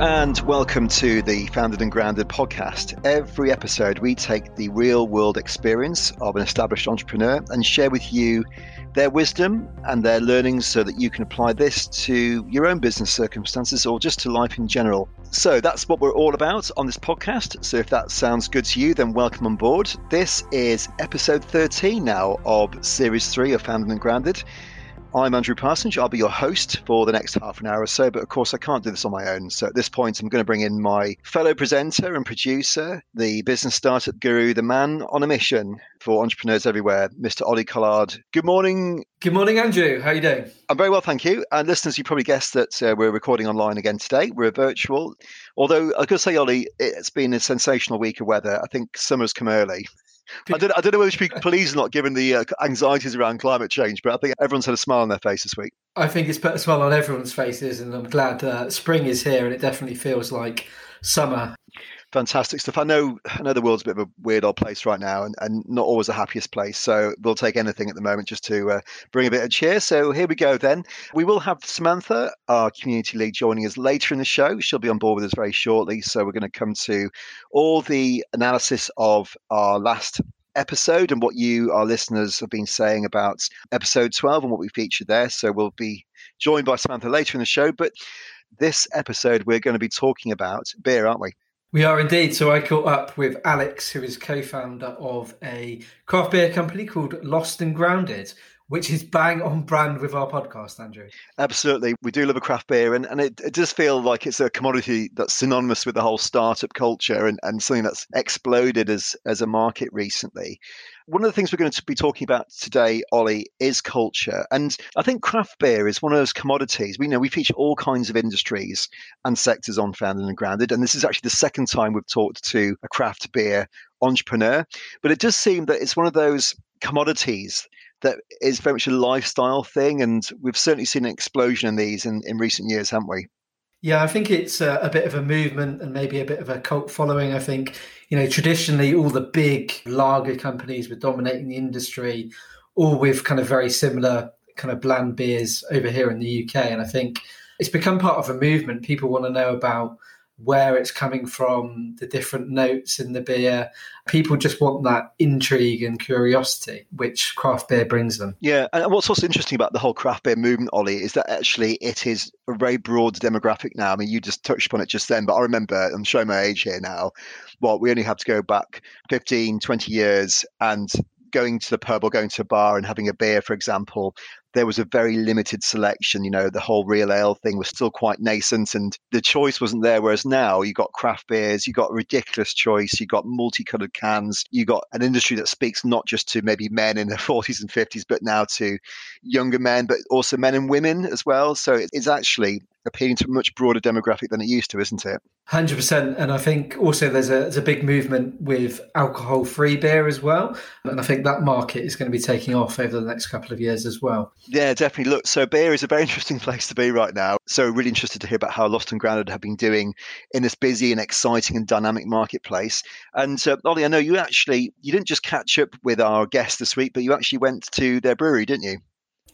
And welcome to the Founded and Grounded podcast. Every episode, we take the real world experience of an established entrepreneur and share with you their wisdom and their learnings so that you can apply this to your own business circumstances or just to life in general. So that's what we're all about on this podcast. So if that sounds good to you, then welcome on board. This is episode 13 now of series three of Founded and Grounded. I'm Andrew Parsonage. I'll be your host for the next half an hour or so, but of course, I can't do this on my own. So at this point, I'm going to bring in my fellow presenter and producer, the business startup guru, the man on a mission for entrepreneurs everywhere, Mr. Ollie Collard. Good morning. Good morning, Andrew. How are you doing? I'm very well, thank you. And listeners, you probably guessed that uh, we're recording online again today. We're virtual. Although I could say, Ollie, it's been a sensational week of weather. I think summer's come early. I don't, I don't know whether we should be pleased or not given the uh, anxieties around climate change, but I think everyone's had a smile on their face this week. I think it's put a smile on everyone's faces, and I'm glad uh, spring is here, and it definitely feels like summer fantastic stuff. I know I know the world's a bit of a weird old place right now and, and not always the happiest place. So we'll take anything at the moment just to uh, bring a bit of cheer. So here we go then. We will have Samantha, our community lead, joining us later in the show. She'll be on board with us very shortly. So we're going to come to all the analysis of our last episode and what you, our listeners, have been saying about episode 12 and what we featured there. So we'll be joined by Samantha later in the show. But this episode, we're going to be talking about beer, aren't we? We are indeed. So I caught up with Alex, who is co founder of a craft beer company called Lost and Grounded, which is bang on brand with our podcast, Andrew. Absolutely. We do love a craft beer, and, and it, it does feel like it's a commodity that's synonymous with the whole startup culture and, and something that's exploded as, as a market recently. One of the things we're going to be talking about today, Ollie, is culture. And I think craft beer is one of those commodities. We know we feature all kinds of industries and sectors on Founded and Grounded. And this is actually the second time we've talked to a craft beer entrepreneur. But it does seem that it's one of those commodities that is very much a lifestyle thing. And we've certainly seen an explosion in these in, in recent years, haven't we? Yeah, I think it's a, a, bit of a movement and maybe a bit of a cult following. I think, you know, traditionally all the big lager companies were dominating the industry, all with kind of very similar kind of bland beers over here in the UK. And I think it's become part of a movement. People want to know about where it's coming from, the different notes in the beer. People just want that intrigue and curiosity, which craft beer brings them. Yeah, and what's also interesting about the whole craft beer movement, Ollie, is that actually it is a very broad demographic now. I mean, you just touched upon it just then, but I remember, I'm showing my age here now, well, we only have to go back 15, 20 years and going to the pub or going to a bar and having a beer, for example, there was a very limited selection. You know, the whole real ale thing was still quite nascent and the choice wasn't there. Whereas now you got craft beers, you got ridiculous choice, you got multicolored cans, you got an industry that speaks not just to maybe men in their 40s and 50s, but now to younger men, but also men and women as well. So it's actually appealing to a much broader demographic than it used to, isn't it? Hundred percent, and I think also there's a there's a big movement with alcohol free beer as well, and I think that market is going to be taking off over the next couple of years as well. Yeah, definitely. Look, so beer is a very interesting place to be right now. So really interested to hear about how Lost and Grounded have been doing in this busy and exciting and dynamic marketplace. And uh, Ollie, I know you actually you didn't just catch up with our guest this week, but you actually went to their brewery, didn't you?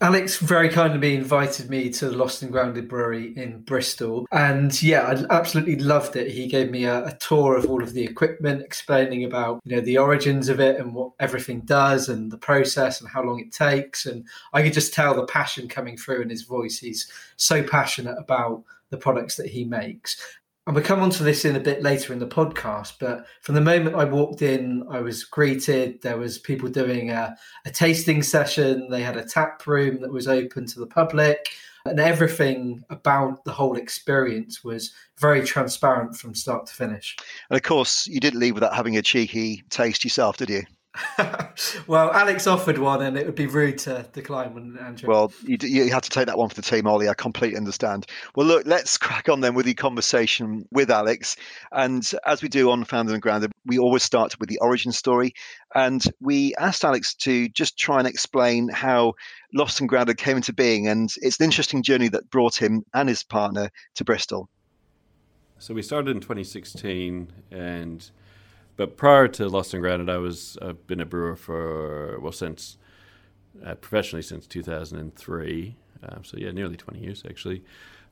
Alex very kindly invited me to the Lost and Grounded Brewery in Bristol. And yeah, I absolutely loved it. He gave me a, a, tour of all of the equipment, explaining about, you know, the origins of it and what everything does and the process and how long it takes. And I could just tell the passion coming through in his voice. He's so passionate about the products that he makes and we'll come on to this in a bit later in the podcast, but from the moment I walked in, I was greeted. There was people doing a, a, tasting session. They had a tap room that was open to the public, and everything about the whole experience was very transparent from start to finish. And of course, you didn't leave without having a cheeky taste yourself, did you? well, Alex offered one, and it would be rude to decline, wouldn't Andrew? Well, you, you had to take that one for the team, Ollie. I completely understand. Well, look, let's crack on then with the conversation with Alex. And as we do on Founded and Grounded, we always start with the origin story. And we asked Alex to just try and explain how Lost and Grounded came into being. And it's an interesting journey that brought him and his partner to Bristol. So we started in 2016 and but prior to Lost and Grounded, I was I've been a brewer for well since uh, professionally since 2003. Uh, so yeah, nearly 20 years actually.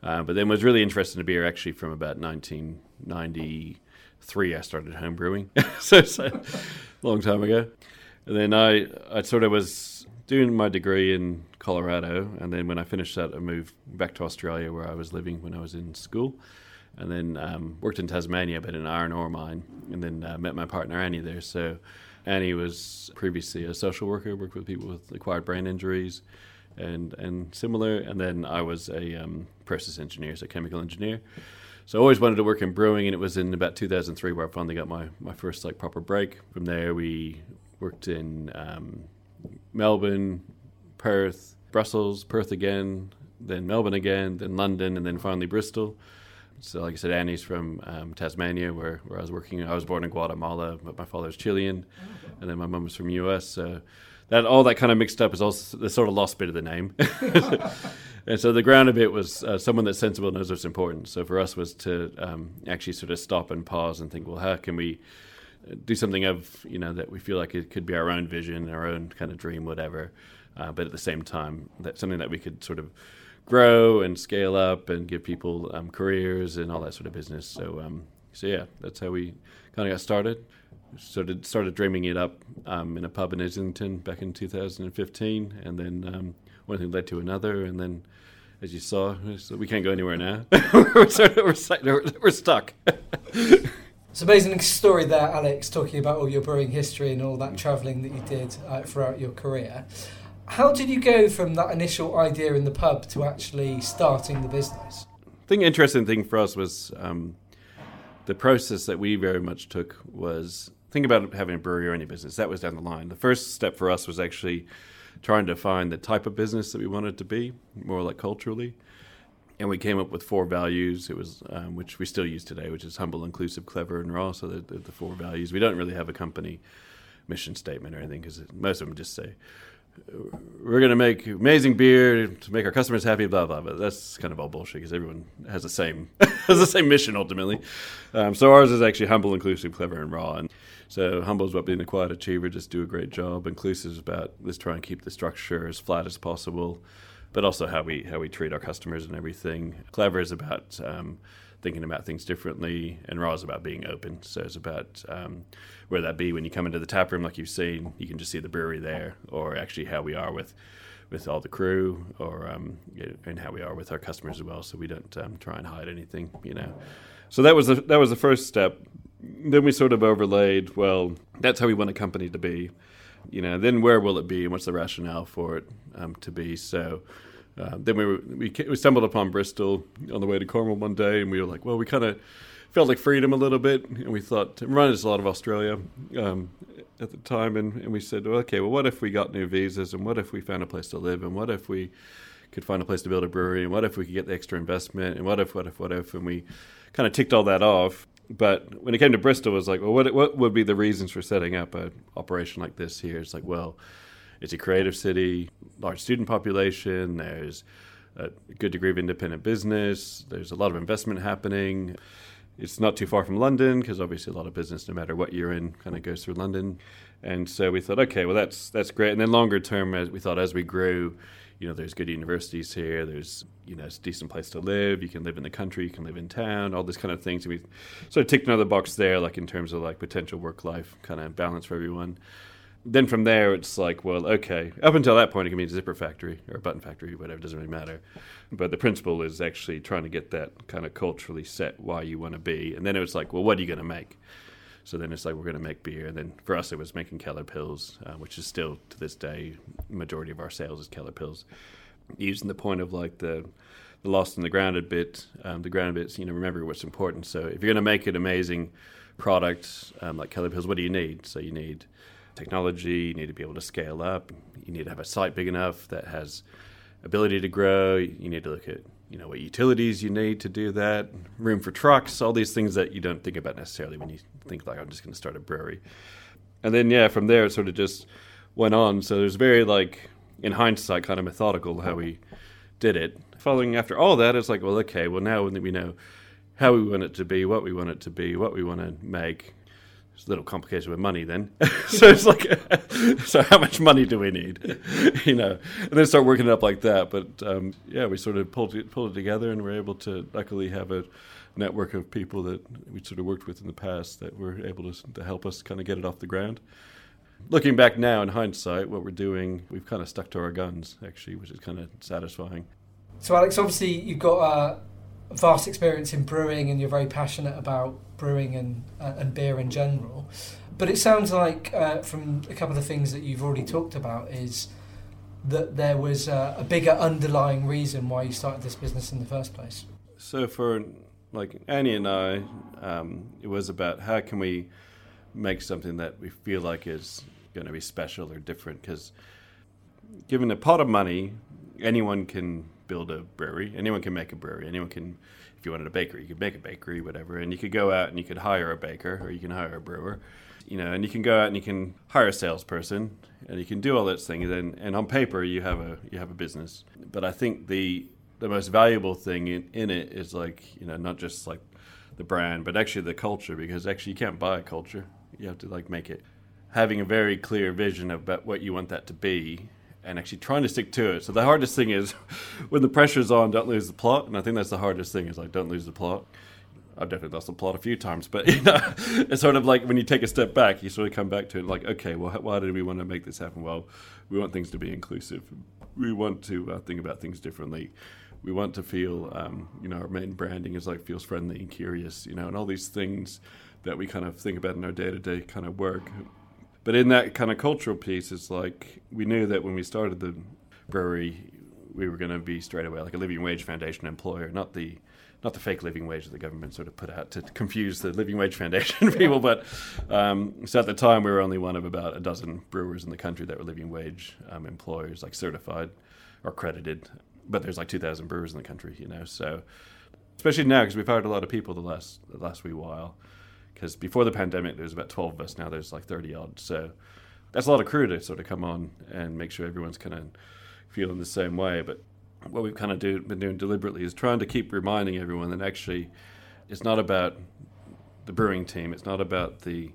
Uh, but then was really interested in beer actually from about 1993. I started home brewing, so a long time ago. And then I, I sort of was doing my degree in Colorado, and then when I finished that, I moved back to Australia where I was living when I was in school, and then um, worked in Tasmania, but in an iron ore mine, and then uh, met my partner Annie there. So Annie was previously a social worker, worked with people with acquired brain injuries and and similar. And then I was a um, process engineer, so chemical engineer. So I always wanted to work in brewing, and it was in about 2003 where I finally got my, my first like proper break. From there, we worked in um, Melbourne, Perth, Brussels, Perth again, then Melbourne again, then London, and then finally Bristol. So, like I said, Annie's from um, Tasmania, where, where I was working. I was born in Guatemala, but my father's Chilean, and then my mum was from US. So that all that kind of mixed up is also the sort of lost bit of the name. and so the ground of it was uh, someone that's sensible knows what's important. So for us was to um, actually sort of stop and pause and think, well, how can we do something of you know that we feel like it could be our own vision, our own kind of dream, whatever. Uh, but at the same time, that's something that we could sort of grow and scale up and give people um, careers and all that sort of business. So, um, so yeah, that's how we kind of got started. Started started dreaming it up um, in a pub in Islington back in 2015, and then um, one thing led to another, and then. As you saw, we can't go anywhere now. we're, we're, stuck. It's an amazing story there, Alex, talking about all your brewing history and all that travelling that you did uh, throughout your career. How did you go from that initial idea in the pub to actually starting the business? I think interesting thing for us was um, the process that we very much took was think about having a brewery or any business. That was down the line. The first step for us was actually trying to find the type of business that we wanted to be, more like culturally and we came up with four values. It was um, which we still use today, which is humble, inclusive, clever, and raw. So the, the, the four values. We don't really have a company mission statement or anything because most of them just say we're going to make amazing beer to make our customers happy, blah blah. But that's kind of all bullshit because everyone has the same has the same mission ultimately. Um, so ours is actually humble, inclusive, clever, and raw. And so humble is about being a quiet achiever, just do a great job. Inclusive is about let's try and keep the structure as flat as possible but also how we how we treat our customers and everything. Clever is about um, thinking about things differently, and raw is about being open. So it's about um, where that be when you come into the tap room, like you've seen, you can just see the brewery there, or actually how we are with with all the crew, or um, and how we are with our customers as well. So we don't um, try and hide anything, you know. So that was the, that was the first step. Then we sort of overlaid. Well, that's how we want a company to be you know, then where will it be and what's the rationale for it um, to be? So uh, then we, were, we, stumbled upon Bristol on the way to Cornwall one day, and we were like, well, we kind of felt like freedom a little bit, and we thought it reminded us a lot of Australia um, at the time, and, and we said, well, okay, well, what if we got new visas, and what if we found a place to live, and what if we could find a place to build a brewery, and what if we could get the extra investment, and what if, what if, what if, and we kind of ticked all that off but when it came to Bristol, it was like, well, what what would be the reasons for setting up an operation like this here? It's like, well, it's a creative city, large student population. There's a good degree of independent business. There's a lot of investment happening. It's not too far from London because obviously a lot of business, no matter what you're in, kind of goes through London. And so we thought, okay, well that's that's great. And then longer term, as we thought, as we grew, you know, there's good universities here. There's, you know, it's a decent place to live. You can live in the country. You can live in town. All these kind of things. we sort of ticked another box there, like in terms of like potential work-life kind of balance for everyone. Then from there, it's like, well, okay. Up until that point, it can be a zipper factory or a button factory, whatever. Doesn't really matter. But the principle is actually trying to get that kind of culturally set why you want to be. And then it was like, well, what are you going to make? So then it's like we're going to make beer, and then for us it was making Keller Pils uh, which is still to this day majority of our sales is Keller Pils Using the point of like the the lost and the grounded bit, um, the grounded bits, you know, remember what's important. So if you're going to make an amazing product um, like Keller Pils what do you need? So you need technology, you need to be able to scale up, you need to have a site big enough that has ability to grow. You need to look at you know what utilities you need to do that, room for trucks, all these things that you don't think about necessarily when you think like I'm just going to start a brewery. And then yeah, from there it sort of just went on. So there's very like in hindsight kind of methodical how we did it. Following after all that, it's like well okay, well now we know how we want it to be, what we want it to be, what we want to make. It's a little complicated with money then. so it's like, so how much money do we need? you know, and then start working it up like that. But um, yeah, we sort of pulled it, pulled it together and we're able to luckily have a network of people that we sort of worked with in the past that were able to, to help us kind of get it off the ground. Looking back now in hindsight, what we're doing, we've kind of stuck to our guns actually, which is kind of satisfying. So, Alex, obviously you've got a vast experience in brewing and you're very passionate about brewing and, uh, and beer in general. But it sounds like uh, from a couple of the things that you've already talked about is that there was a, a bigger underlying reason why you started this business in the first place. So for like Annie and I, um, it was about how can we make something that we feel like is going to be special or different because given a pot of money, anyone can build a brewery. Anyone can make a brewery. Anyone can, if you wanted a bakery, you could make a bakery, whatever. And you could go out and you could hire a baker or you can hire a brewer, you know, and you can go out and you can hire a salesperson and you can do all those things. And, and on paper, you have a you have a business. But I think the the most valuable thing in, in it is like you know not just like the brand, but actually the culture because actually you can't buy a culture. You have to like make it having a very clear vision about what you want that to be and actually trying to stick to it. So the hardest thing is when the pressure's on, don't lose the plot. And I think that's the hardest thing is like don't lose the plot. I've definitely lost the plot a few times, but you know, it's sort of like when you take a step back, you sort of come back to it like, okay, well, why did we want to make this happen? Well, we want things to be inclusive. We want to uh, think about things differently. We want to feel, um, you know, our main branding is like feels friendly and curious, you know, and all these things that we kind of think about in our day to day kind of work but in that kind of cultural piece, it's like we knew that when we started the brewery, we were going to be straight away like a living wage foundation employer, not the not the fake living wage that the government sort of put out to confuse the living wage foundation people. But um, so at the time, we were only one of about a dozen brewers in the country that were living wage um, employers, like certified or accredited. But there's like 2,000 brewers in the country, you know. So especially now, because we've hired a lot of people the last the last wee while because before the pandemic there was about 12 of us. Now there's like 30 odd. So that's a lot of crew to sort of come on and make sure everyone's kind of feeling the same way. But what we've kind of do, been doing deliberately is trying to keep reminding everyone that actually it's not about the brewing team. It's not about the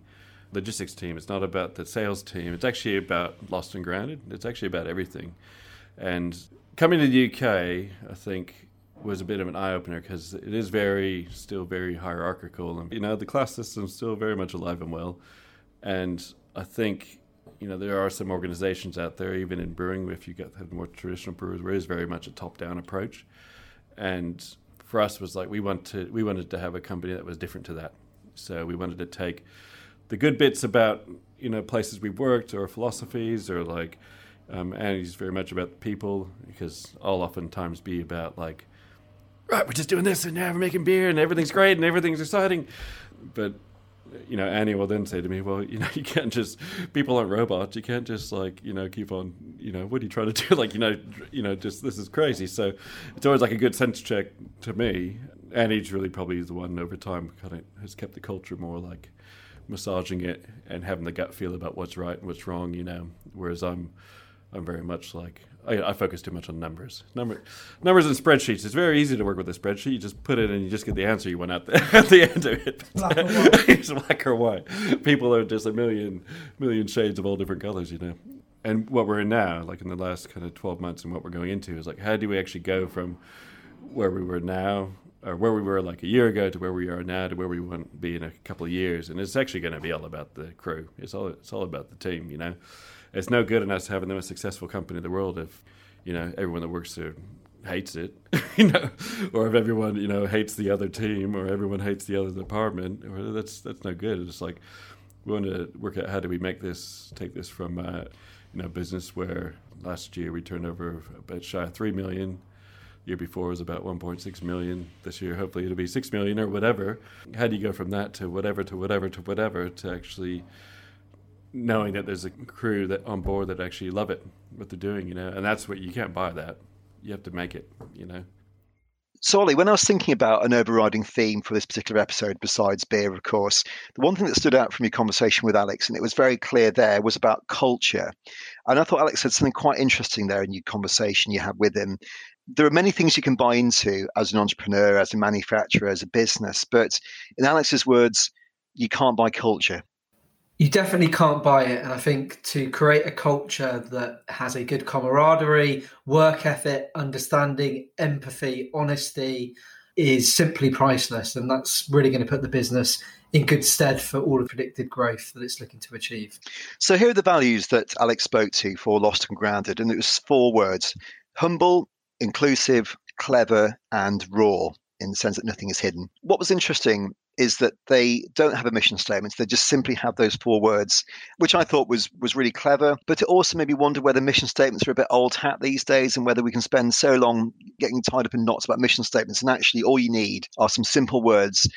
logistics team. It's not about the sales team. It's actually about lost and grounded. It's actually about everything. And coming to the uk i think was a bit of an eye opener because it is very still very hierarchical and you know the class system's still very much alive and well. And i think you know there are some organizations out there even in brewing if you get the more traditional brewers where it is very much a top down approach. And for us was like we want to we wanted to have a company that was different to that. So we wanted to take the good bits about you know places we worked or philosophies or like um, Annie's very much about the people because I'll oftentimes be about like right, we're just doing this and now we're making beer and everything's great and everything's exciting. But you know, Annie will then say to me, "Well, you know, you can't just people aren't robots. You can't just like you know keep on. You know, what are you trying to do? Like you know, you know, just this is crazy." So it's always like a good sense check to me. Annie's really probably the one over time kind of has kept the culture more like massaging it and having the gut feel about what's right and what's wrong. You know, whereas I'm I'm very much like I, I, focus too much on numbers. Number, numbers and spreadsheets. It's very easy to work with a spreadsheet. You just put it and you just get the answer you want at the, at the end of it. Black or white. it's black or white. People are just a million million shades of all different colors, you know. And what we're in now, like in the last kind of twelve months, and what we're going into is like, how do we actually go from where we were now or where we were like a year ago to where we are now to where we want to be in a couple of years and it's actually going to be all about the crew it's all it's all about the team you know it's no good in us having the most successful company in the world if you know everyone that works there hates it, you know, or if everyone you know hates the other team or everyone hates the other department, or that's that's no good. It's like we want to work out how do we make this take this from uh, you know business where last year we turned over about shy of three million. Year before was about 1.6 million. This year, hopefully, it'll be six million or whatever. How do you go from that to whatever to whatever to whatever to actually knowing that there's a crew that on board that actually love it, what they're doing, you know, and that's what you can't buy that. You have to make it, you know. So, Ollie, when I was thinking about an overriding theme for this particular episode, besides beer, of course, the one thing that stood out from your conversation with Alex, and it was very clear there, was about culture. And I thought Alex said something quite interesting there in your conversation you had with him. There are many things you can buy into as an entrepreneur, as a manufacturer, as a business, but in Alex's words, you can't buy culture You definitely can't buy it. And I think to create a culture that has a good camaraderie, work ethic, understanding, empathy, honesty is simply priceless. And that's really going to put the business in good stead for all the predicted growth that it's looking to achieve. So here are the values that Alex spoke to for Lost and Grounded, and it was four words humble, inclusive, clever, and raw in the sense that nothing is hidden. What was interesting is that they don't have a mission statement. They just simply have those four words, which I thought was was really clever. But it also made me wonder whether mission statements are a bit old hat these days and whether we can spend so long getting tied up in knots about mission statements. And actually all you need are some simple words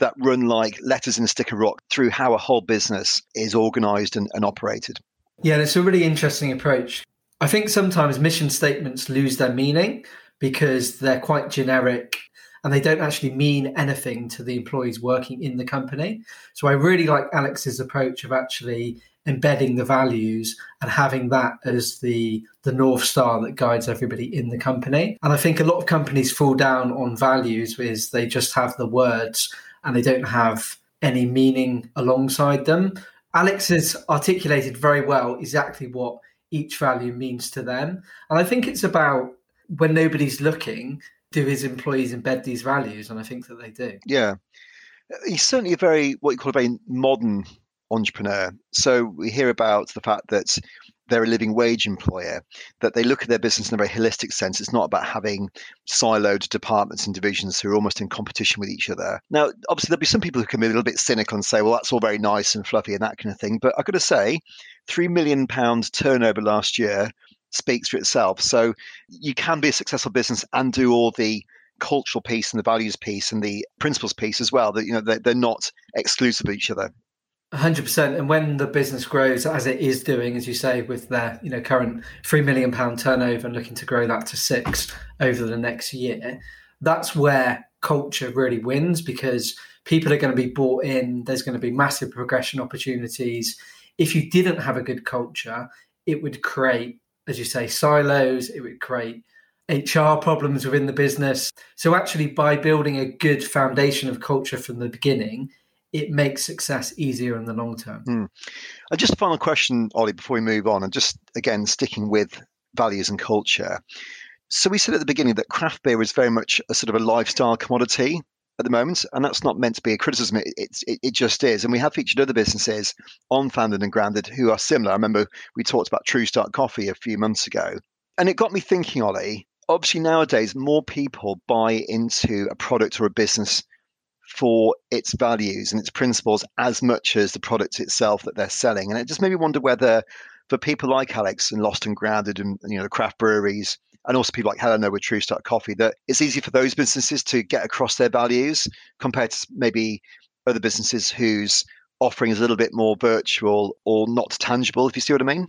that run like letters in a stick of rock through how a whole business is organized and, and operated. Yeah, and it's a really interesting approach. I think sometimes mission statements lose their meaning because they're quite generic and they don't actually mean anything to the employees working in the company. So I really like Alex's approach of actually embedding the values and having that as the the north star that guides everybody in the company. And I think a lot of companies fall down on values is they just have the words and they don't have any meaning alongside them. Alex has articulated very well exactly what each value means to them. And I think it's about when nobody's looking, do his employees embed these values? And I think that they do. Yeah. He's certainly a very, what you call a very modern entrepreneur. So we hear about the fact that they're a living wage employer, that they look at their business in a very holistic sense. It's not about having siloed departments and divisions who are almost in competition with each other. Now, obviously, there'll be some people who can be a little bit cynical and say, well, that's all very nice and fluffy and that kind of thing. But I've got to say, £3 million turnover last year speaks for itself. So you can be a successful business and do all the cultural piece and the values piece and the principles piece as well. That you know they're, they're not exclusive of each other. 100% and when the business grows as it is doing as you say with their you know current 3 million pound turnover and looking to grow that to 6 over the next year that's where culture really wins because people are going to be bought in there's going to be massive progression opportunities if you didn't have a good culture it would create as you say, silos. It would create HR problems within the business. So, actually, by building a good foundation of culture from the beginning, it makes success easier in the long term. Hmm. And just a final question, Ollie, before we move on, and just again sticking with values and culture. So we said at the beginning that craft beer is very much a sort of a lifestyle commodity at the moment, and that's not meant to be a criticism. It, it, it just is. And we have featured other businesses on Founded and Grounded who are similar. I remember we talked about True Start Coffee a few months ago, and it got me thinking, Ollie. Obviously, nowadays more people buy into a product or a business for its values and its principles as much as the product itself that they're selling. And it just made me wonder whether, for people like Alex and Lost and Grounded and you know the craft breweries and also people like Helena with True Start Coffee, that it's easy for those businesses to get across their values compared to maybe other businesses whose offering is a little bit more virtual or not tangible, if you see what I mean.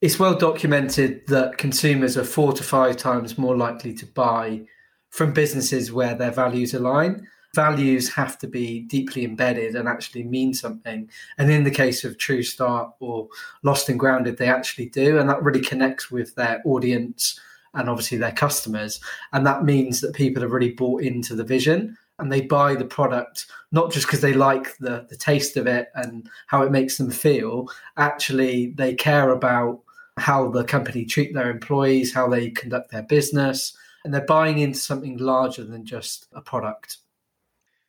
It's well documented that consumers are four to five times more likely to buy from businesses where their values align. Values have to be deeply embedded and actually mean something. And in the case of True Start or Lost and Grounded, they actually do. And that really connects with their audience and obviously their customers. And that means that people have really bought into the vision and they buy the product not just because they like the, the taste of it and how it makes them feel. Actually, they care about how the company treat their employees, how they conduct their business, and they're buying into something larger than just a product.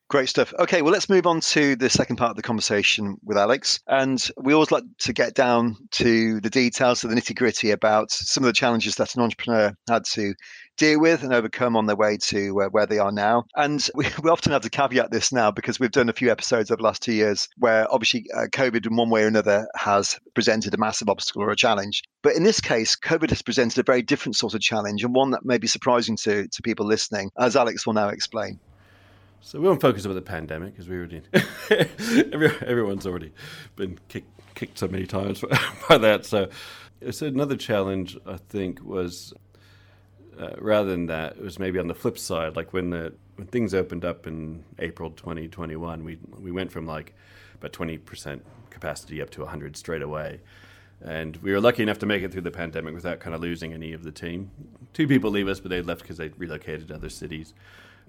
Great stuff. Okay, well, let's move on to the second part of the conversation with Alex. And we always like to get down to the details of the nitty gritty about some of the challenges that an entrepreneur had to deal with and overcome on their way to uh, where they are now. And we, we often have to caveat this now because we've done a few episodes over the last two years where obviously uh, COVID, in one way or another, has presented a massive obstacle or a challenge. But in this case, COVID has presented a very different sort of challenge and one that may be surprising to, to people listening, as Alex will now explain. So we won't focus on the pandemic because we already everyone's already been kicked kicked so many times by that. So it's another challenge. I think was uh, rather than that, it was maybe on the flip side. Like when the when things opened up in April 2021, we we went from like about 20 percent capacity up to 100 straight away. And we were lucky enough to make it through the pandemic without kind of losing any of the team. Two people leave us, but they left because they relocated to other cities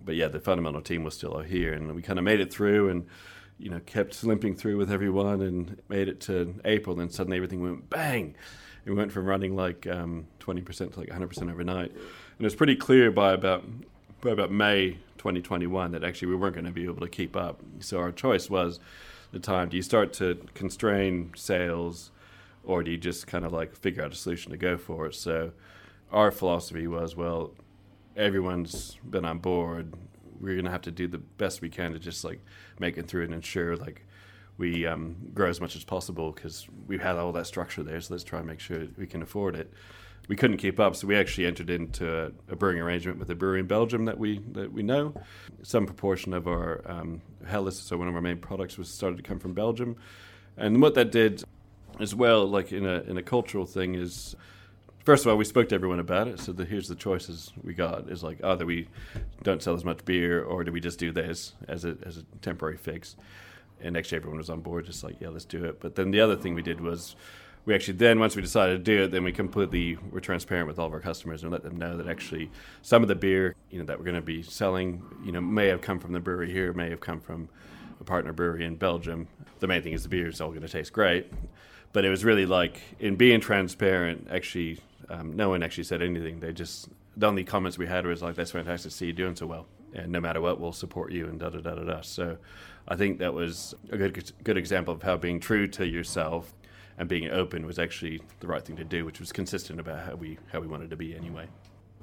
but yeah, the fundamental team was still here, and we kind of made it through. And you know, kept limping through with everyone and made it to April. And suddenly everything went bang. We went from running like um, 20% to like 100% overnight. And it was pretty clear by about by about May 2021 that actually we weren't going to be able to keep up. So our choice was the time do you start to constrain sales or do you just kind of like figure out a solution to go for it? So our philosophy was well, everyone's been on board. We're to have to do the best we can to just like make it through and ensure like we um, grow as much as possible because we've had all that structure there. So let's try and make sure we can afford it we couldn't keep up, so we actually entered into a, a, brewing arrangement with a brewery in Belgium that we that we know. Some proportion of our um, Helles, so one of our main products, was started to come from Belgium, and what that did as well, like in a in a cultural thing, is first of all we spoke to everyone about it. So the, here's the choices we got: is like either we don't sell as much beer, or do we just do this as a as a temporary fix? And actually, everyone was on board, just like yeah, let's do it. But then the other thing we did was we actually then once we decided to do it then we completely were transparent with all of our customers and let them know that actually some of the beer you know that we're going to be selling you know may have come from the brewery here may have come from a partner brewery in belgium the main thing is the beer is all going to taste great but it was really like in being transparent actually um, no one actually said anything they just the only comments we had was like that's fantastic to see you doing so well and no matter what we'll support you and da da da da da so I think that was a good good example of how being true to yourself and being open was actually the right thing to do, which was consistent about how we how we wanted to be anyway.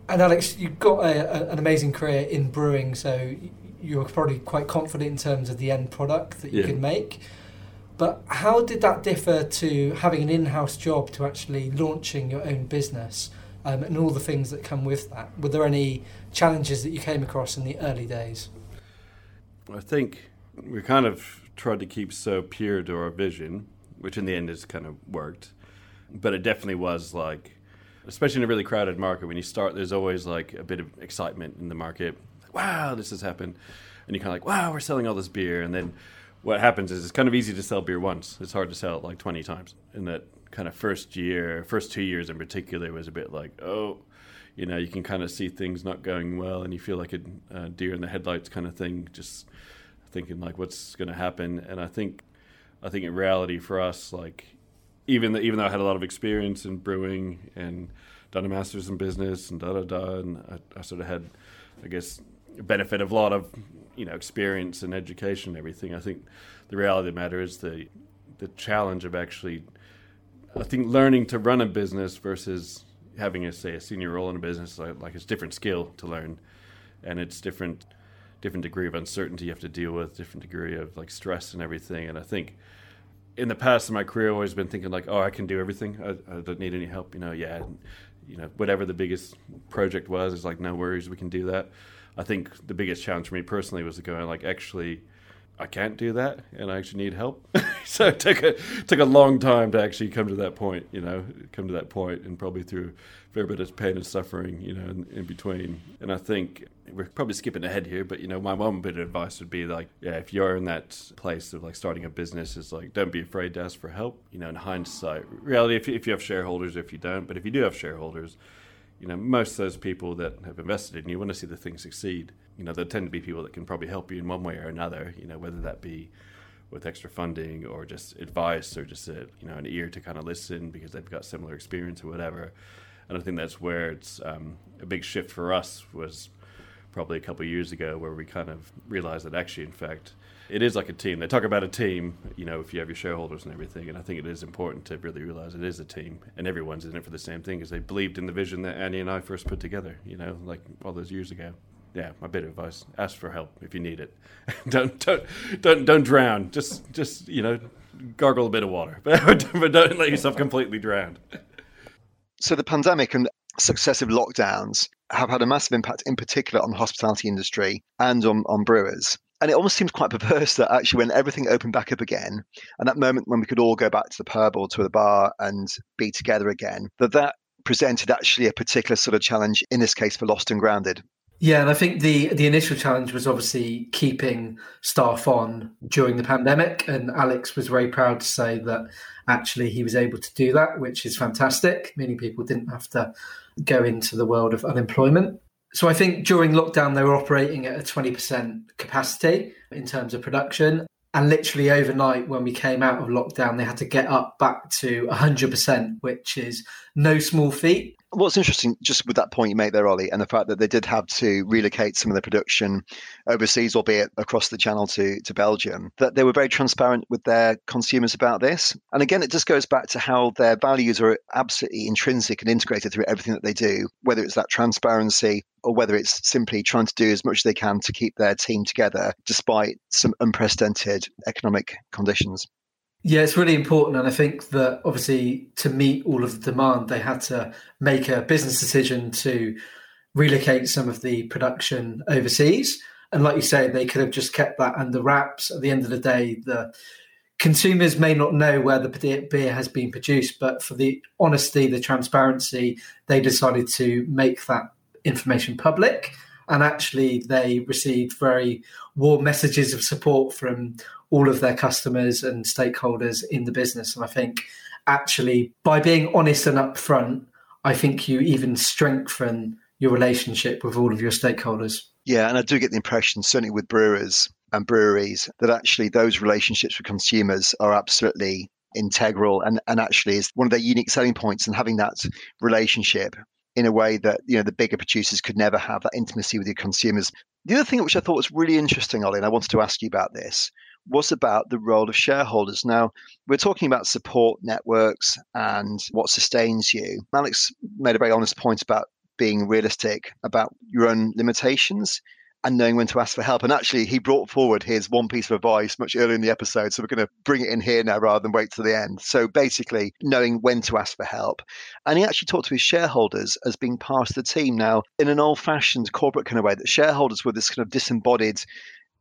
And Alex, you've got a, a, an amazing career in brewing, so you're probably quite confident in terms of the end product that you yeah. can make. But how did that differ to having an in-house job to actually launching your own business um, and all the things that come with that? Were there any challenges that you came across in the early days? I think we kind of tried to keep so pure to our vision which in the end has kind of worked. But it definitely was like, especially in a really crowded market, when you start, there's always like a bit of excitement in the market. Wow, this has happened. And you're kind of like, wow, we're selling all this beer. And then what happens is it's kind of easy to sell beer once. It's hard to sell it like 20 times. In that kind of first year, first two years in particular, was a bit like, oh, you know, you can kind of see things not going well, and you feel like a, deer in the headlights kind of thing, just thinking like, what's going to happen. And I think I think in reality for us, like even the, even though I had a lot of experience in brewing and done a master's in business and da da da, and I, I sort of had, I guess, benefit of a lot of you know experience and education and everything. I think the reality of the matter is the the challenge of actually, I think learning to run a business versus having a say a senior role in a business like, like it's different skill to learn, and it's different different degree of uncertainty you have to deal with, different degree of like stress and everything. And I think in the past in my career, I've always been thinking like, oh, I can do everything. I, I don't need any help. You know, yeah, you know, whatever the biggest project was, it's like no worries, we can do that. I think the biggest challenge for me personally was to go like actually I can't do that, and I actually need help. so it took a took a long time to actually come to that point. You know, come to that point, and probably through a fair bit of pain and suffering. You know, in, in between. And I think we're probably skipping ahead here, but you know, my one bit of advice would be like, yeah, if you're in that place of like starting a business, is like don't be afraid to ask for help. You know, in hindsight, reality, if you, if you have shareholders, if you don't, but if you do have shareholders, you know, most of those people that have invested in you want to see the thing succeed you know, there tend to be people that can probably help you in one way or another, you know, whether that be with extra funding or just advice or just a, you know an ear to kind of listen because they've got similar experience or whatever. And I think that's where it's um, a big shift for us was probably a couple of years ago where we kind of realized that actually, in fact, it is like a team. They talk about a team, you know, if you have your shareholders and everything. And I think it is important to really realize it is a team and everyone's in it for the same thing because they believed in the vision that Annie and I first put together, you know, like all those years ago yeah, my bit of advice: ask for help if you need it. don't don't don't don't drown. Just just you know, gargle a bit of water, but, but don't let yourself completely drown. So the pandemic and successive lockdowns have had a massive impact, in particular on the hospitality industry and on, on brewers. And it almost seems quite perverse that actually, when everything opened back up again, and that moment when we could all go back to the pub or to the bar and be together again, that that presented actually a particular sort of challenge in this case for Lost and Grounded. Yeah, and I think the the initial challenge was obviously keeping staff on during the pandemic, and Alex was very proud to say that actually he was able to do that, which is fantastic, meaning people didn't have to go into the world of unemployment. So I think during lockdown they were operating at a twenty percent capacity in terms of production. And literally overnight, when we came out of lockdown, they had to get up back to 100%, which is no small feat. What's interesting, just with that point you make there, Ollie, and the fact that they did have to relocate some of the production overseas, albeit across the channel to, to Belgium, that they were very transparent with their consumers about this. And again, it just goes back to how their values are absolutely intrinsic and integrated through everything that they do, whether it's that transparency or whether it's simply trying to do as much as they can to keep their team together despite some unprecedented economic conditions. Yeah, it's really important. And I think that obviously to meet all of the demand, they had to make a business decision to relocate some of the production overseas. And like you say, they could have just kept that under wraps. At the end of the day, the consumers may not know where the beer has been produced, but for the honesty, the transparency, they decided to make that information public. And actually, they received very warm messages of support from all of their customers and stakeholders in the business. And I think actually by being honest and upfront, I think you even strengthen your relationship with all of your stakeholders. Yeah, and I do get the impression, certainly with brewers and breweries, that actually those relationships with consumers are absolutely integral and, and actually is one of their unique selling points and having that relationship in a way that you know the bigger producers could never have that intimacy with your consumers. The other thing which I thought was really interesting, Ollie, and I wanted to ask you about this, was about the role of shareholders. Now, we're talking about support networks and what sustains you. Alex made a very honest point about being realistic about your own limitations and knowing when to ask for help. And actually, he brought forward his one piece of advice much earlier in the episode. So we're going to bring it in here now rather than wait to the end. So basically, knowing when to ask for help. And he actually talked to his shareholders as being part of the team now in an old fashioned corporate kind of way that shareholders were this kind of disembodied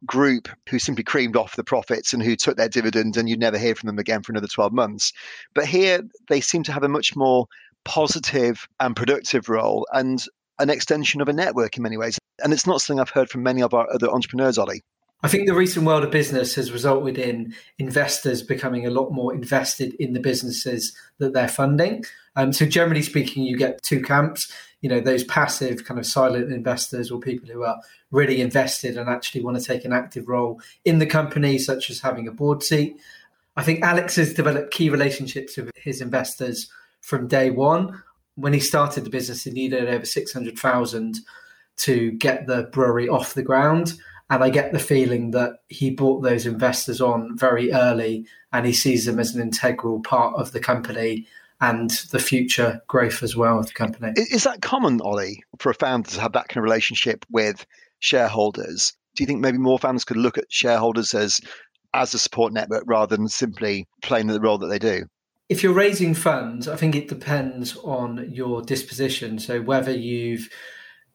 group who simply creamed off the profits and who took their dividend and you'd never hear from them again for another 12 months. But here they seem to have a much more positive and productive role and an extension of a network in many ways. And it's not something I've heard from many of our other entrepreneurs, Ollie. I think the recent world of business has resulted in investors becoming a lot more invested in the businesses that they're funding. Um, so, generally speaking, you get two camps. You know, those passive kind of silent investors or people who are really invested and actually want to take an active role in the company, such as having a board seat. I think Alex has developed key relationships with his investors from day one. When he started the business, he needed over 600,000 to get the brewery off the ground. And I get the feeling that he brought those investors on very early and he sees them as an integral part of the company and the future growth as well of the company. Is that common, Ollie, for a founder to have that kind of relationship with shareholders? Do you think maybe more founders could look at shareholders as as a support network rather than simply playing the role that they do? If you're raising funds, I think it depends on your disposition. So whether you've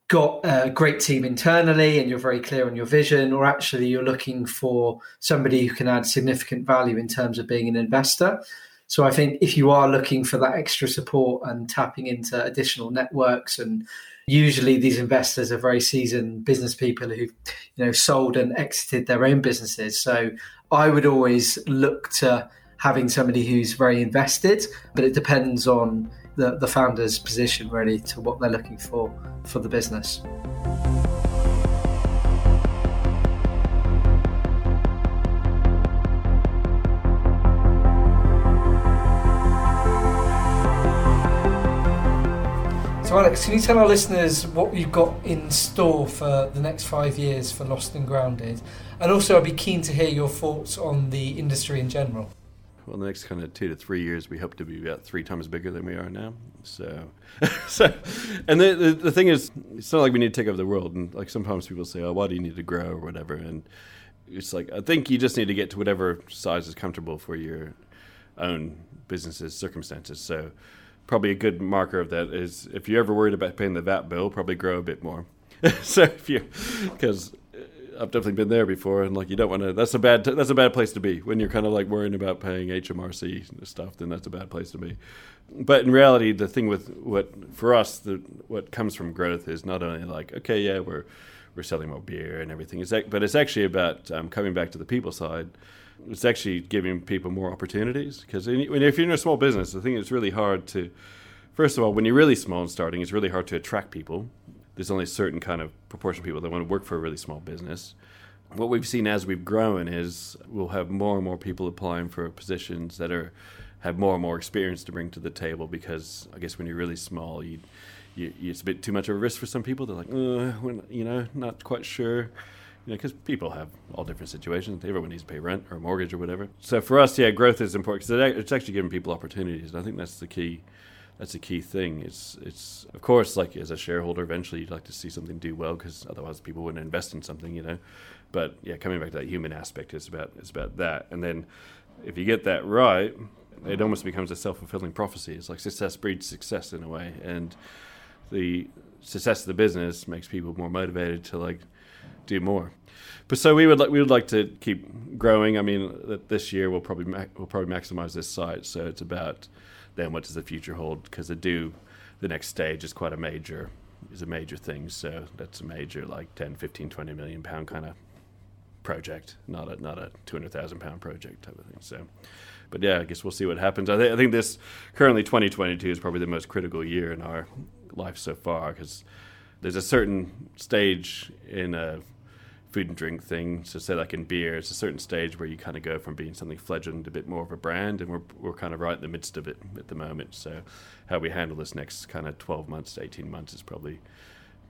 got a great team internally and you're very clear on your vision, or actually you're looking for somebody who can add significant value in terms of being an investor. So I think if you are looking for that extra support and tapping into additional networks and usually these investors are very seasoned business people who've you know sold and exited their own businesses so i would always look to having somebody who's very invested but it depends on the, the founder's position really to what they're looking for for the business So, Alex, can you tell our listeners what you've got in store for the next five years for Lost and Grounded? And also, I'd be keen to hear your thoughts on the industry in general. Well, the next kind of two to three years, we hope to be about three times bigger than we are now. So, so, and the, the, the thing is, it's not like we need to take over the world. And like sometimes people say, "Oh, why do you need to grow?" or whatever. And it's like I think you just need to get to whatever size is comfortable for your own business's circumstances. So, probably a good marker of that is if you're ever worried about paying the VAT bill, probably grow a bit more. so if you, because I've definitely been there before, and like you don't want to. That's a bad. That's a bad place to be when you're kind of like worrying about paying HMRC stuff. Then that's a bad place to be. But in reality, the thing with what for us, the what comes from growth is not only like okay, yeah, we're we're selling more beer and everything. It's but it's actually about um, coming back to the people side it's actually giving people more opportunities because if you're in a small business, I think it's really hard to. First of all, when you're really small and starting, it's really hard to attract people. There's only a certain kind of proportion of people that want to work for a really small business. what we've seen as we've grown is we'll have more and more people applying for positions that are have more and more experience to bring to the table because I guess when you're really small, you, you, it's a bit too much of a risk for some people. They're like, you know, not quite sure you know, because people have all different situations. Everyone needs to pay rent or a mortgage or whatever. So for us, yeah, growth is important because it's actually giving people opportunities. And I think that's the key. That's a key thing. It's it's of course like as a shareholder, eventually you'd like to see something do well because otherwise people wouldn't invest in something, you know. But yeah, coming back to that human aspect is about is about that. And then if you get that right, it almost becomes a self fulfilling prophecy. It's like success breeds success in a way, and the success of the business makes people more motivated to like do more. But so we would like we would like to keep growing. I mean, this year we'll probably ma- we'll probably maximize this site. So it's about then what does the future hold? Because the do the next stage is quite a major is a major thing. So that's a major like 10, 15, 20 million pound kind of project, not a not a two hundred thousand pound project type of thing. So, but yeah, I guess we'll see what happens. I, th- I think this currently twenty twenty two is probably the most critical year in our life so far because there's a certain stage in a food and drink thing. So say like in beer, it's a certain stage where you kind of go from being something fledgling to a bit more of a brand, and we're we're kind of right in the midst of it at the moment. So how we handle this next kind of 12 months to 18 months is probably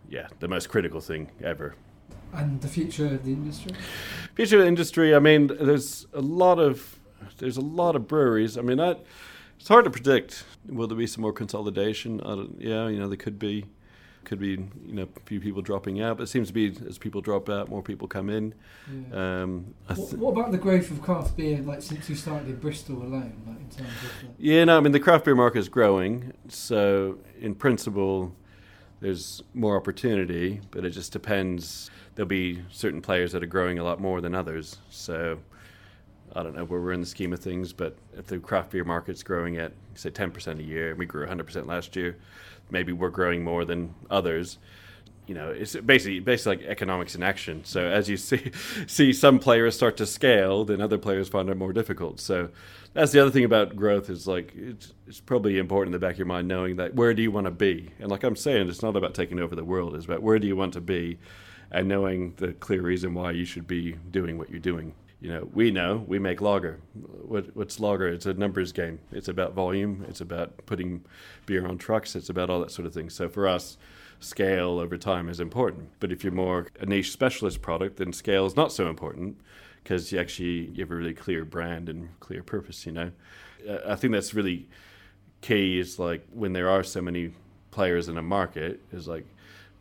yeah the most critical thing ever. And the future of the industry. Future of the industry. I mean, there's a lot of there's a lot of breweries. I mean, that it's hard to predict. Will there be some more consolidation? yeah, you know, there could be could be you know a few people dropping out, but it seems to be as people drop out, more people come in. Yeah. Um, th- what, what, about the growth of craft beer, like since you started in Bristol alone, like in terms of? Like yeah, no, I mean the craft beer market is growing, so in principle, there's more opportunity, but it just depends. There'll be certain players that are growing a lot more than others, so. I don't know where we're in the scheme of things, but if the craft beer market's growing at say 10% a year, and we grew 100% last year, maybe we're growing more than others. You know it's basically basically like economics in action. So as you see see some players start to scale then other players find it more difficult. So that's the other thing about growth is like it's, it's probably important in the back of your mind knowing that where do you want to be? And like i'm saying it's not about taking over the world. It's about where do you want to be and knowing the clear reason why you should be doing what you're doing you know, we know we make lager. What, what's lager? It's a numbers game. It's about volume. It's about putting beer on trucks. It's about all that sort of thing. So for us, scale over time is important. But if you're more a niche specialist product, then scale is not so important because you actually you have a really clear brand and clear purpose. You know, I think that's really key. Is like when there are so many players in a market, is like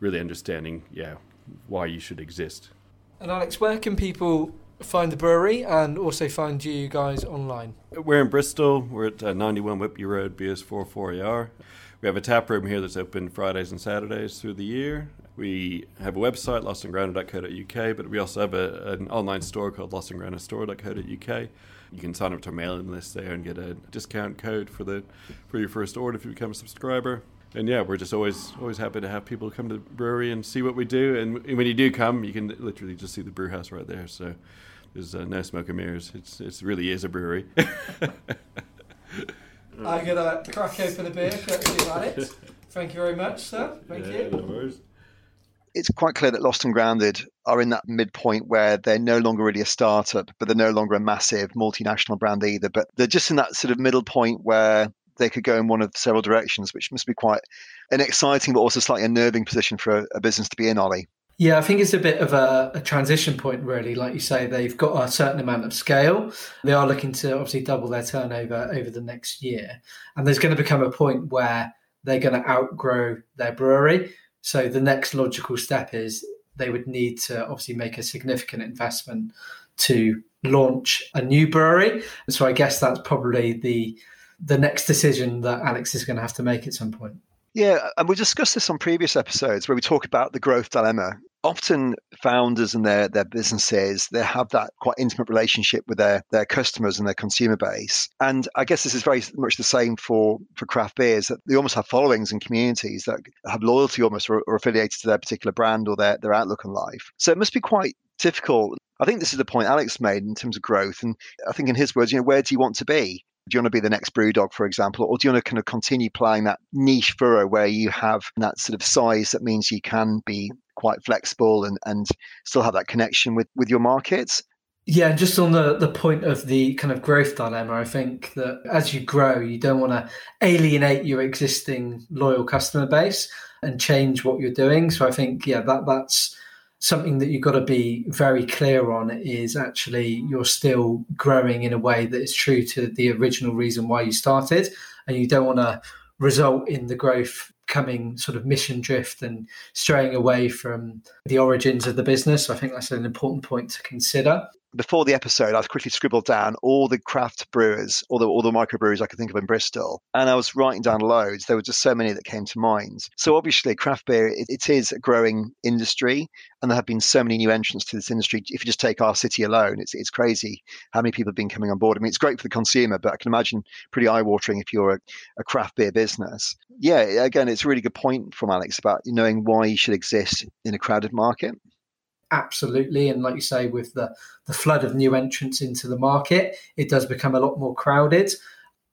really understanding, yeah, why you should exist. And Alex, where can people find the brewery and also find you guys online? We're in Bristol. We're at uh, 91 Whitby Road, BS44AR. We have a tap room here that's open Fridays and Saturdays through the year. We have a website, lostandgrounded.co.uk, but we also have a, an online store called lostandgroundedstore.co.uk. You can sign up to our mailing list there and get a discount code for the for your first order if you become a subscriber and yeah, we're just always always happy to have people come to the brewery and see what we do. And when you do come, you can literally just see the brew house right there. So there's uh, no smoke and mirrors. It's it really is a brewery. I'm gonna crack open a beer, courtesy of it. Thank you very much, sir. Thank yeah, you. No it's quite clear that Lost and Grounded are in that midpoint where they're no longer really a startup, but they're no longer a massive multinational brand either. But they're just in that sort of middle point where they could go in one of several directions, which must be quite an exciting but also slightly unnerving position for a, a business to be in, Ollie. Yeah, I think it's a bit of a, a, transition point, really. Like you say, they've got a certain amount of scale. They are looking to obviously double their turnover over the next year. And there's going to become a point where they're going to outgrow their brewery. So the next logical step is they would need to obviously make a significant investment to launch a new brewery. And so I guess that's probably the the next decision that Alex is going to have to make at some point. Yeah, and we discussed this on previous episodes where we talk about the growth dilemma. Often founders and their their businesses, they have that quite intimate relationship with their their customers and their consumer base. And I guess this is very much the same for for craft beers that they almost have followings and communities that have loyalty almost or, or affiliated to their particular brand or their, their outlook on life. So it must be quite difficult. I think this is the point Alex made in terms of growth. And I think in his words, you know, where do you want to be? Do you want to be the next Brewdog, for example, or do you want to kind of continue playing that niche furrow where you have that sort of size that means you can be quite flexible and, and still have that connection with, with your markets. Yeah, just on the, the point of the kind of growth dilemma, I think that as you grow, you don't want to alienate your existing loyal customer base and change what you're doing. So I think, yeah, that that's something that you've got to be very clear on is actually you're still growing in a way that is true to the original reason why you started. And you don't want to result in the growth coming sort of mission drift and straying away from the origins of the business. So I think that's an important point to consider before the episode, I quickly scribbled down all the craft brewers, all the all the microbreweries I could think of in Bristol, and I was writing down loads. There were just so many that came to mind. So obviously, craft beer it, it is a growing industry, and there have been so many new entrants to this industry. If you just take our city alone, it's it's crazy how many people have been coming on board. I mean, it's great for the consumer, but I can imagine pretty eye watering if you're a, a craft beer business. Yeah, again, it's a really good point from Alex about knowing why you should exist in a crowded market absolutely. And like you say, with the, the flood of new entrants into the market, it does become a lot more crowded.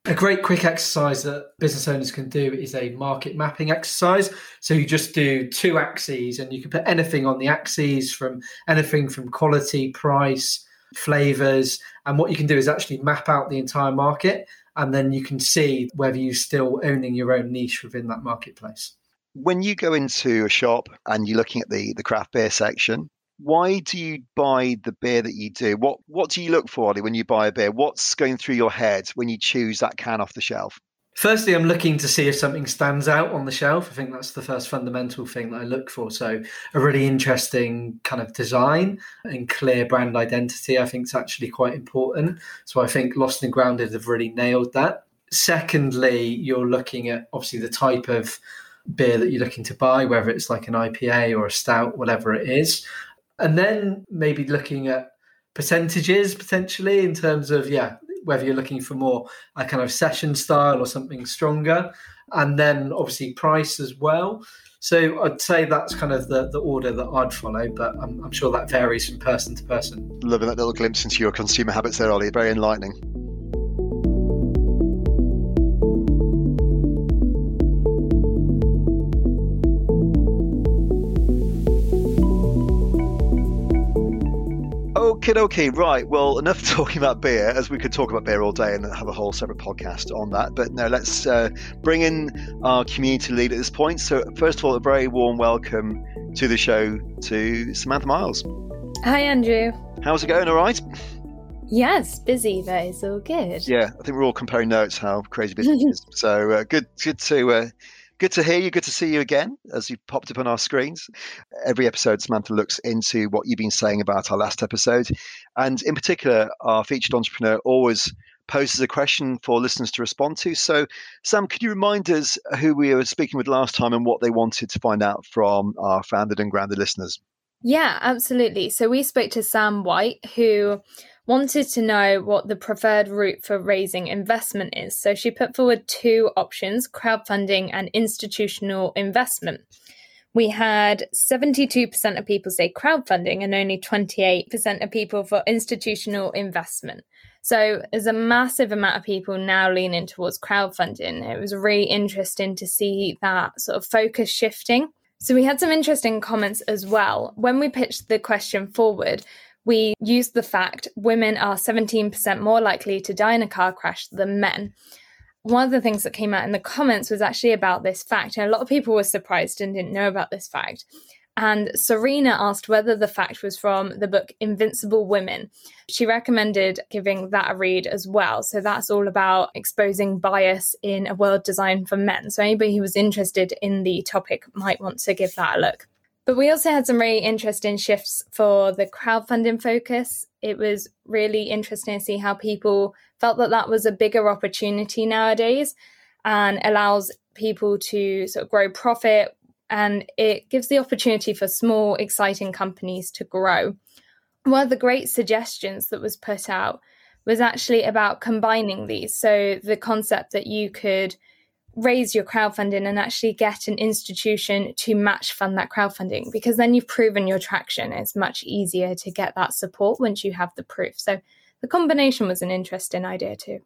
A great quick exercise that business owners can do is a market mapping exercise. So you just do two axes and you can put anything on the axes from anything from quality, price, flavors. And what you can do is actually map out the entire market and then you can see whether you're still owning your own niche within that marketplace. When you go into a shop and you're looking at the, the craft beer section, why do you buy the beer that you do? What what do you look for Ollie, when you buy a beer? What's going through your head when you choose that can off the shelf? Firstly, I'm looking to see if something stands out on the shelf. I think that's the first fundamental thing that I look for. So, a really interesting kind of design and clear brand identity, I think, is actually quite important. So, I think Lost and Grounded have really nailed that. Secondly, you're looking at obviously the type of beer that you're looking to buy, whether it's like an IPA or a stout, whatever it is and then maybe looking at percentages potentially in terms of yeah whether you're looking for more a kind of session style or something stronger. And then obviously price as well. So i'd say that's kind of the, the order that i'd follow but I'm, I'm sure that varies from person to person. Loving that little glimpse into your consumer habits there ollie. Very enlightening Okay, okay, right. Well, enough talking about beer, as we could talk about beer all day and have a whole separate podcast on that. But no, let's uh, bring in our community lead at this point. So, first of all, a very warm welcome to the show to Samantha Miles. Hi, Andrew. How's it going? All right. Yes, busy, but it's all good. Yeah, I think we're all comparing notes how crazy busy it is. So uh, good, good to uh, Good to hear you. Good to see you again as you popped up on our screens. Every episode, Samantha looks into what you've been saying about our last episode. And in particular, our featured entrepreneur always poses a question for listeners to respond to. So, Sam, could you remind us who we were speaking with last time and what they wanted to find out from our founded and grounded listeners? Yeah, absolutely. So, we spoke to Sam White, who wanted to know what the preferred route for raising investment is. So she put forward two options crowdfunding and institutional investment. We had 72% of people say crowdfunding and only 28% of people for institutional investment. So there's a massive amount of people now leaning towards crowdfunding. It was really interesting to see that sort of focus shifting. So we had some interesting comments as well. When we pitched the question forward, we used the fact women are 17% more likely to die in a car crash than men. One of the things that came out in the comments was actually about this fact, and a lot of people were surprised and didn't know about this fact. And Serena asked whether the fact was from the book Invisible Women. She recommended giving that a read as well. So that's all about exposing bias in a world designed for men. So anybody who was interested in the topic might want to give that a look. But we also had some really interesting shifts for the crowdfunding focus. It was really interesting to see how people felt that that was a bigger opportunity nowadays and allows people to sort of grow profit and it gives the opportunity for small, exciting companies to grow. One of the great suggestions that was put out was actually about combining these. So the concept that you could raise your crowdfunding and actually get an institution to match fund that crowdfunding because then you've proven your traction. It's much easier to get that support once you have the proof. So the combination was an interesting idea too.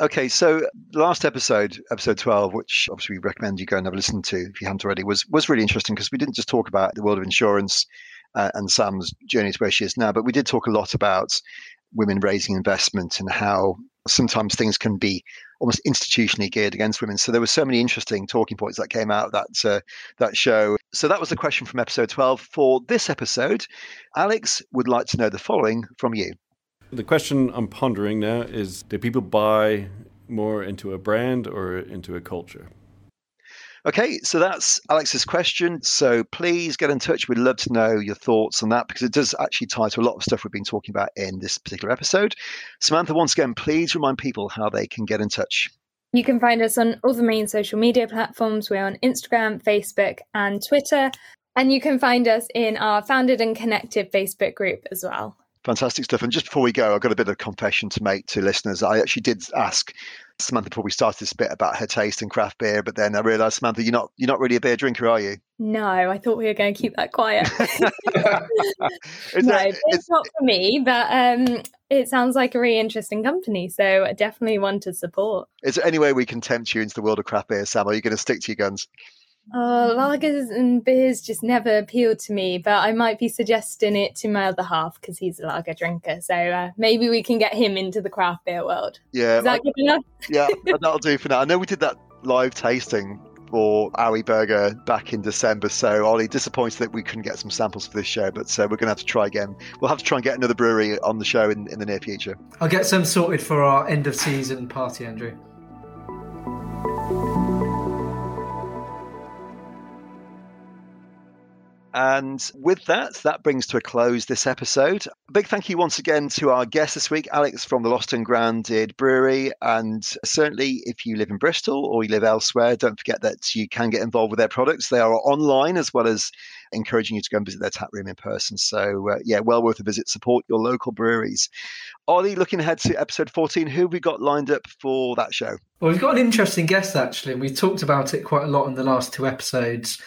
Okay, so last episode, episode 12, which obviously we recommend you go and have a listen to if you haven't already, was, was really interesting because we didn't just talk about the world of insurance uh, and Sam's journey to where she is now, but we did talk a lot about women raising investment and how sometimes things can be almost institutionally geared against women. So there were so many interesting talking points that came out of that uh, that show. So that was the question from episode 12. For this episode, Alex would like to know the following from you. The question I'm pondering now is do people buy more into a brand or into a culture? Okay, so that's Alex's question. So please get in touch. We'd love to know your thoughts on that because it does actually tie to a lot of stuff we've been talking about in this particular episode. Samantha, once again, please remind people how they can get in touch. You can find us on all the main social media platforms. We're on Instagram, Facebook, and Twitter. And you can find us in our Founded and Connected Facebook group as well. Fantastic stuff. And just before we go, I've got a bit of confession to make to listeners. I actually did ask Samantha probably started this bit about her taste in craft beer, but then I realised, Samantha, you're not you're not really a beer drinker, are you? No, I thought we were going to keep that quiet. No, that- it's not for me, but um, it sounds like a really interesting company, so I definitely want to support. Is there any way we can tempt you into the world of craft beer, Sam? Are you going to stick to your guns? Oh, lagers and beers just never appealed to me, but I might be suggesting it to my other half because he's a lager drinker. So uh, maybe we can get him into the craft beer world. Yeah, Is that I- good enough? yeah, that'll do for now. I know we did that live tasting for Owie Burger back in December, so Ollie, disappointed that we couldn't get some samples for this show, but uh, we're going to have to try again. We'll have to try and get another brewery on the show in, in the near future. I'll get some sorted for our end of season party, Andrew. And with that, that brings to a close this episode. A big thank you once again to our guest this week, Alex from the Lost and Grounded Brewery. And certainly, if you live in Bristol or you live elsewhere, don't forget that you can get involved with their products. They are online as well as encouraging you to go and visit their tap room in person. So, uh, yeah, well worth a visit. Support your local breweries. Ollie, looking ahead to episode 14, who have we got lined up for that show? Well, we've got an interesting guest actually, and we talked about it quite a lot in the last two episodes.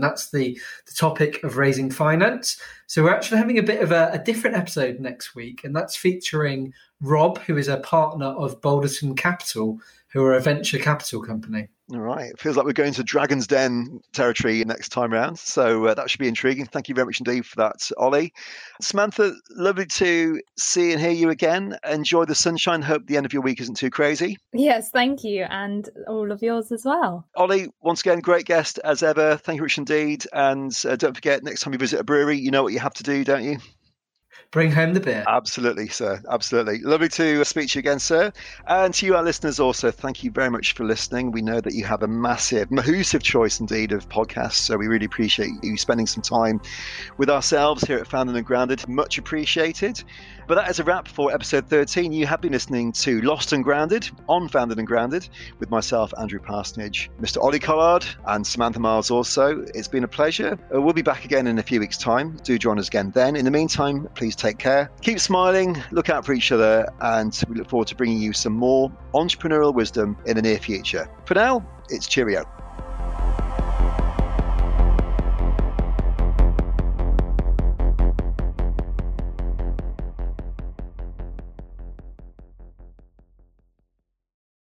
That's the, the topic of raising finance. So we're actually having a bit of a, a different episode next week, and that's featuring Rob, who is a partner of Balderton Capital, who are a venture capital company. All right. It feels like we're going to Dragon's Den territory next time round. So uh, that should be intriguing. Thank you very much indeed for that, Ollie. Samantha, lovely to see and hear you again. Enjoy the sunshine. Hope the end of your week isn't too crazy. Yes, thank you, and all of yours as well. Ollie, once again, great guest as ever. Thank you, Rich, indeed. And uh, don't forget, next time you visit a brewery, you know what you have to do, don't you? Bring home the beer. Absolutely, sir. Absolutely. Lovely to speak to you again, sir. And to you, our listeners, also, thank you very much for listening. We know that you have a massive, mahoosive choice indeed of podcasts. So we really appreciate you spending some time with ourselves here at Founded and Grounded. Much appreciated. But that is a wrap for episode 13. You have been listening to Lost and Grounded on Founded and Grounded with myself, Andrew Parsonage, Mr. Ollie Collard, and Samantha Miles also. It's been a pleasure. Uh, we'll be back again in a few weeks' time. Do join us again then. In the meantime, please take care. Keep smiling, look out for each other, and we look forward to bringing you some more entrepreneurial wisdom in the near future. For now, it's cheerio.